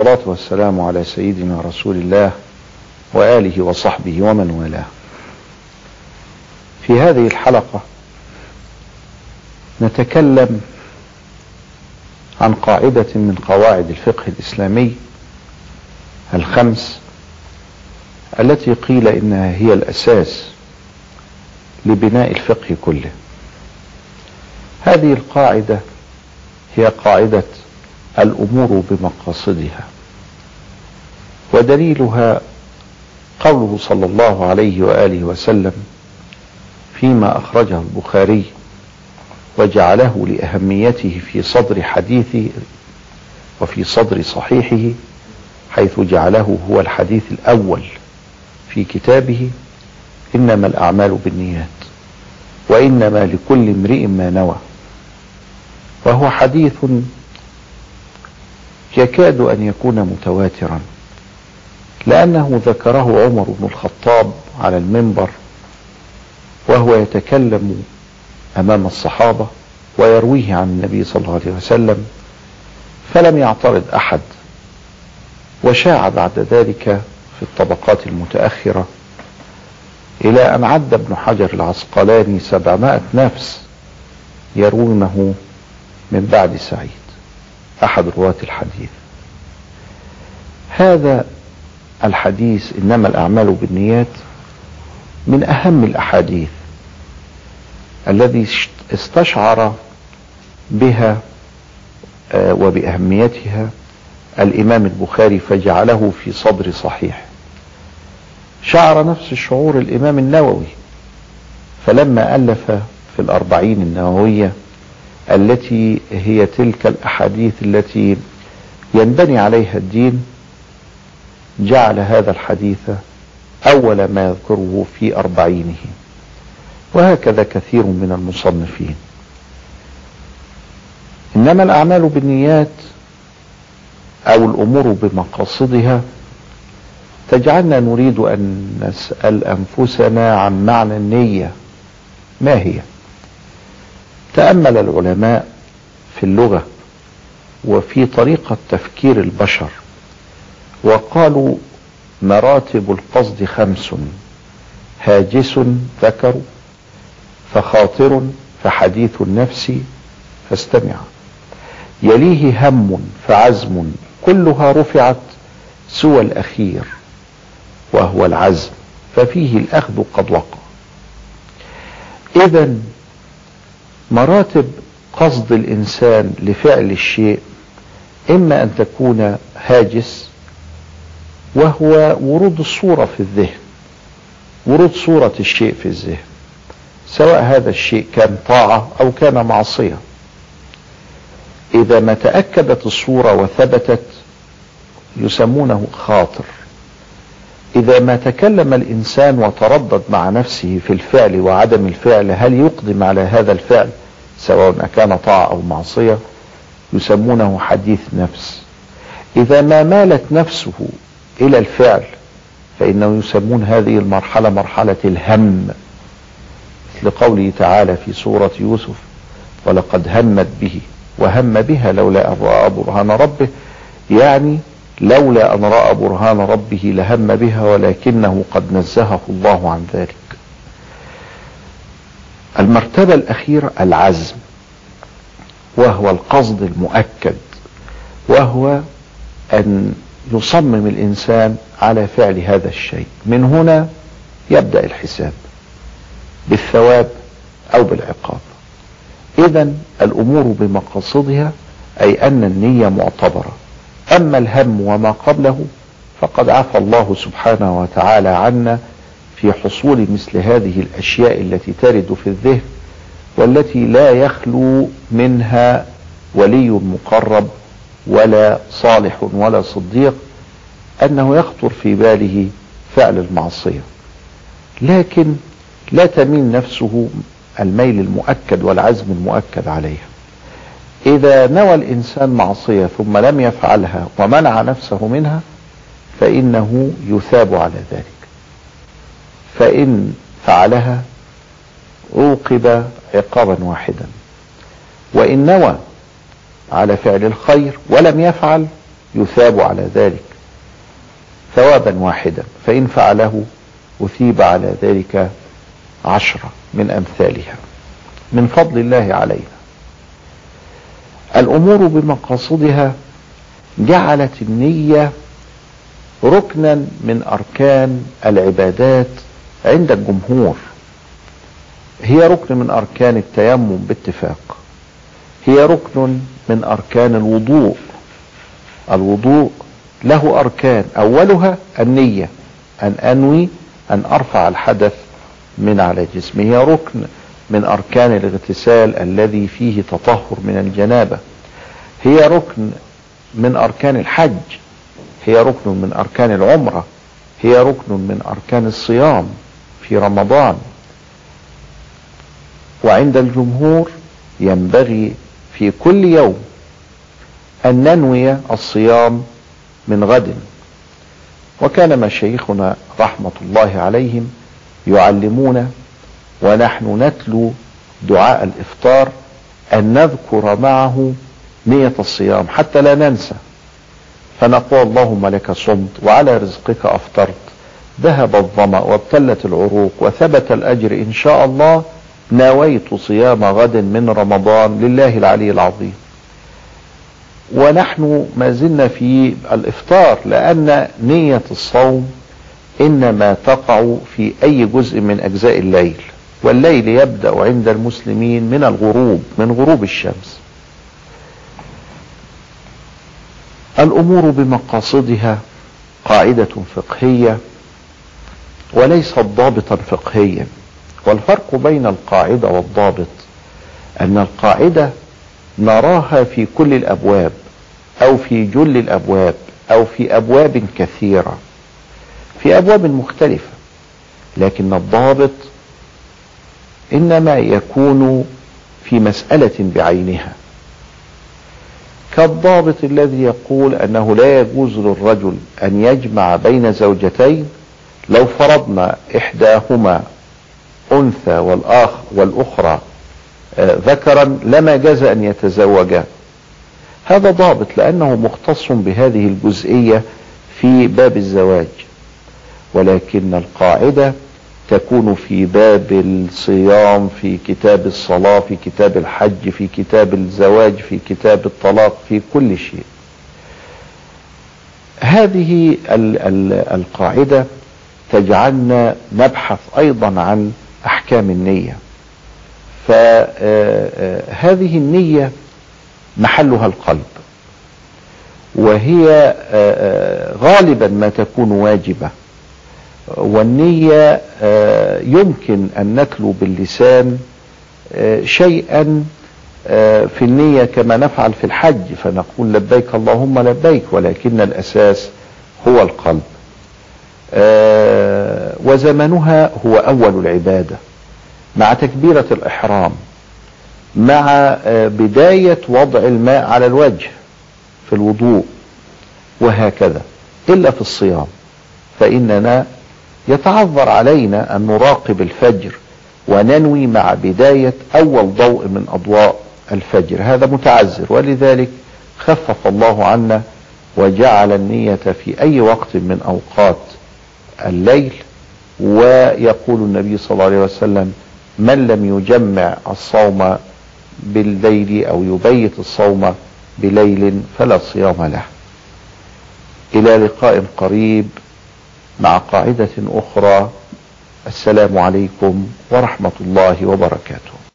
والصلاة والسلام على سيدنا رسول الله وآله وصحبه ومن والاه. في هذه الحلقة نتكلم عن قاعدة من قواعد الفقه الإسلامي الخمس التي قيل إنها هي الأساس لبناء الفقه كله. هذه القاعدة هي قاعدة الأمور بمقاصدها. ودليلها قوله صلى الله عليه وآله وسلم فيما أخرجه البخاري وجعله لأهميته في صدر حديثه وفي صدر صحيحه حيث جعله هو الحديث الأول في كتابه إنما الأعمال بالنيات وإنما لكل امرئ ما نوى. وهو حديث يكاد أن يكون متواترا لأنه ذكره عمر بن الخطاب على المنبر وهو يتكلم أمام الصحابة ويرويه عن النبي صلى الله عليه وسلم فلم يعترض أحد وشاع بعد ذلك في الطبقات المتأخرة إلى أن عد ابن حجر العسقلاني سبعمائة نفس يرونه من بعد سعيد. أحد رواة الحديث. هذا الحديث إنما الأعمال بالنيات من أهم الأحاديث الذي استشعر بها وبأهميتها الإمام البخاري فجعله في صدر صحيح. شعر نفس الشعور الإمام النووي فلما ألف في الأربعين النووية التي هي تلك الأحاديث التي ينبني عليها الدين جعل هذا الحديث أول ما يذكره في أربعينه. وهكذا كثير من المصنفين. إنما الأعمال بالنيات أو الأمور بمقاصدها تجعلنا نريد أن نسأل أنفسنا عن معنى النية. ما هي؟ تأمل العلماء في اللغة وفي طريقة تفكير البشر وقالوا مراتب القصد خمس هاجس ذكر فخاطر فحديث النفس فاستمع. يليه هم فعزم كلها رفعت سوى الأخير وهو العزم ففيه الأخذ قد وقع. إذا مراتب قصد الإنسان لفعل الشيء إما أن تكون هاجس وهو ورود الصورة في الذهن ورود صورة الشيء في الذهن سواء هذا الشيء كان طاعة أو كان معصية. إذا ما تأكدت الصورة وثبتت يسمونه خاطر. إذا ما تكلم الإنسان وتردد مع نفسه في الفعل وعدم الفعل هل يقدم على هذا الفعل سواء كان طاعة أو معصية؟ يسمونه حديث نفس. إذا ما مالت نفسه إلى الفعل فإنه يسمون هذه المرحلة مرحلة الهم. مثل قوله تعالى في سورة يوسف ولقد همت به وهم بها لولا أن رأى برهان ربه. يعني لولا أن رأى برهان ربه لهم بها ولكنه قد نزهه الله عن ذلك. المرتبة الأخيرة العزم وهو القصد المؤكد وهو أن يصمم الإنسان على فعل هذا الشيء. من هنا يبدأ الحساب بالثواب أو بالعقاب. إذا الأمور بمقاصدها أي أن النية معتبرة. أما الهم وما قبله فقد عفى الله سبحانه وتعالى عنا في حصول مثل هذه الأشياء التي ترد في الذهن والتي لا يخلو منها ولي مقرب ولا صالح ولا صديق أنه يخطر في باله فعل المعصية. لكن لا تميل نفسه الميل المؤكد والعزم المؤكد عليها. إذا نوى الإنسان معصية ثم لم يفعلها ومنع نفسه منها فإنه يثاب على ذلك. فإن فعلها عوقب عقابا واحدا. وإن نوى على فعل الخير ولم يفعل يثاب على ذلك ثوابا واحدا. فإن فعله أثيب على ذلك عشرة من أمثالها. من فضل الله علينا. الأمور بمقاصدها جعلت النية ركنا من أركان العبادات عند الجمهور. هي ركن من أركان التيمم باتفاق. هي ركن من أركان الوضوء. الوضوء له أركان. أولها النية. أن أنوي أن أرفع الحدث من على جسمي هي ركن من أركان الاغتسال الذي فيه تطهر من الجنابة. هي ركن من أركان الحج هي ركن من أركان العمرة هي ركن من أركان الصيام في رمضان. وعند الجمهور ينبغي في كل يوم أن ننوي الصيام من غد. وكان مشايخنا رحمة الله عليهم يعلمون ونحن نتلو دعاء الإفطار أن نذكر معه نية الصيام حتى لا ننسى. فنقول اللهم لك صمت وعلى رزقك أفطرت. ذهب الظمأ وابتلت العروق وثبت الأجر إن شاء الله. نويت صيام غد من رمضان لله العلي العظيم. ونحن ما زلنا في الإفطار لأن نية الصوم إنما تقع في أي جزء من أجزاء الليل. والليل يبدأ عند المسلمين من الغروب من غروب الشمس. الأمور بمقاصدها قاعدة فقهية وليست ضابطا فقهيا والفرق بين القاعدة والضابط أن القاعدة نراها في كل الأبواب أو في جل الأبواب أو في أبواب كثيرة في أبواب مختلفة لكن الضابط إنما يكون في مسألة بعينها. كالضابط الذي يقول أنه لا يجوز للرجل أن يجمع بين زوجتين لو فرضنا إحداهما أنثى والآخ والأخرى ذكرا لما جاز أن يتزوجا. هذا ضابط لأنه مختص بهذه الجزئية في باب الزواج. ولكن القاعدة تكون في باب الصيام في كتاب الصلاة في كتاب الحج في كتاب الزواج في كتاب الطلاق في كل شيء. هذه ال ال القاعدة تجعلنا نبحث أيضا عن أحكام النية. فهذه النية محلها القلب وهي غالبا ما تكون واجبة. والنية يمكن أن نتلو باللسان شيئا في النية كما نفعل في الحج فنقول لبيك اللهم لبيك ولكن الأساس هو القلب. وزمنها هو أول العبادة مع تكبيرة الإحرام مع بداية وضع الماء على الوجه في الوضوء وهكذا إلا في الصيام. فإننا يتعذر علينا أن نراقب الفجر وننوي مع بداية أول ضوء من أضواء الفجر. هذا متعذر ولذلك خفف الله عنا وجعل النية في أي وقت من أوقات الليل. ويقول النبي صلى الله عليه وسلم من لم يجمع الصوم بالليل أو يبيت الصوم بليل فلا صيام له. إلى لقاء قريب. مع قاعدة أخرى السلام عليكم ورحمة الله وبركاته.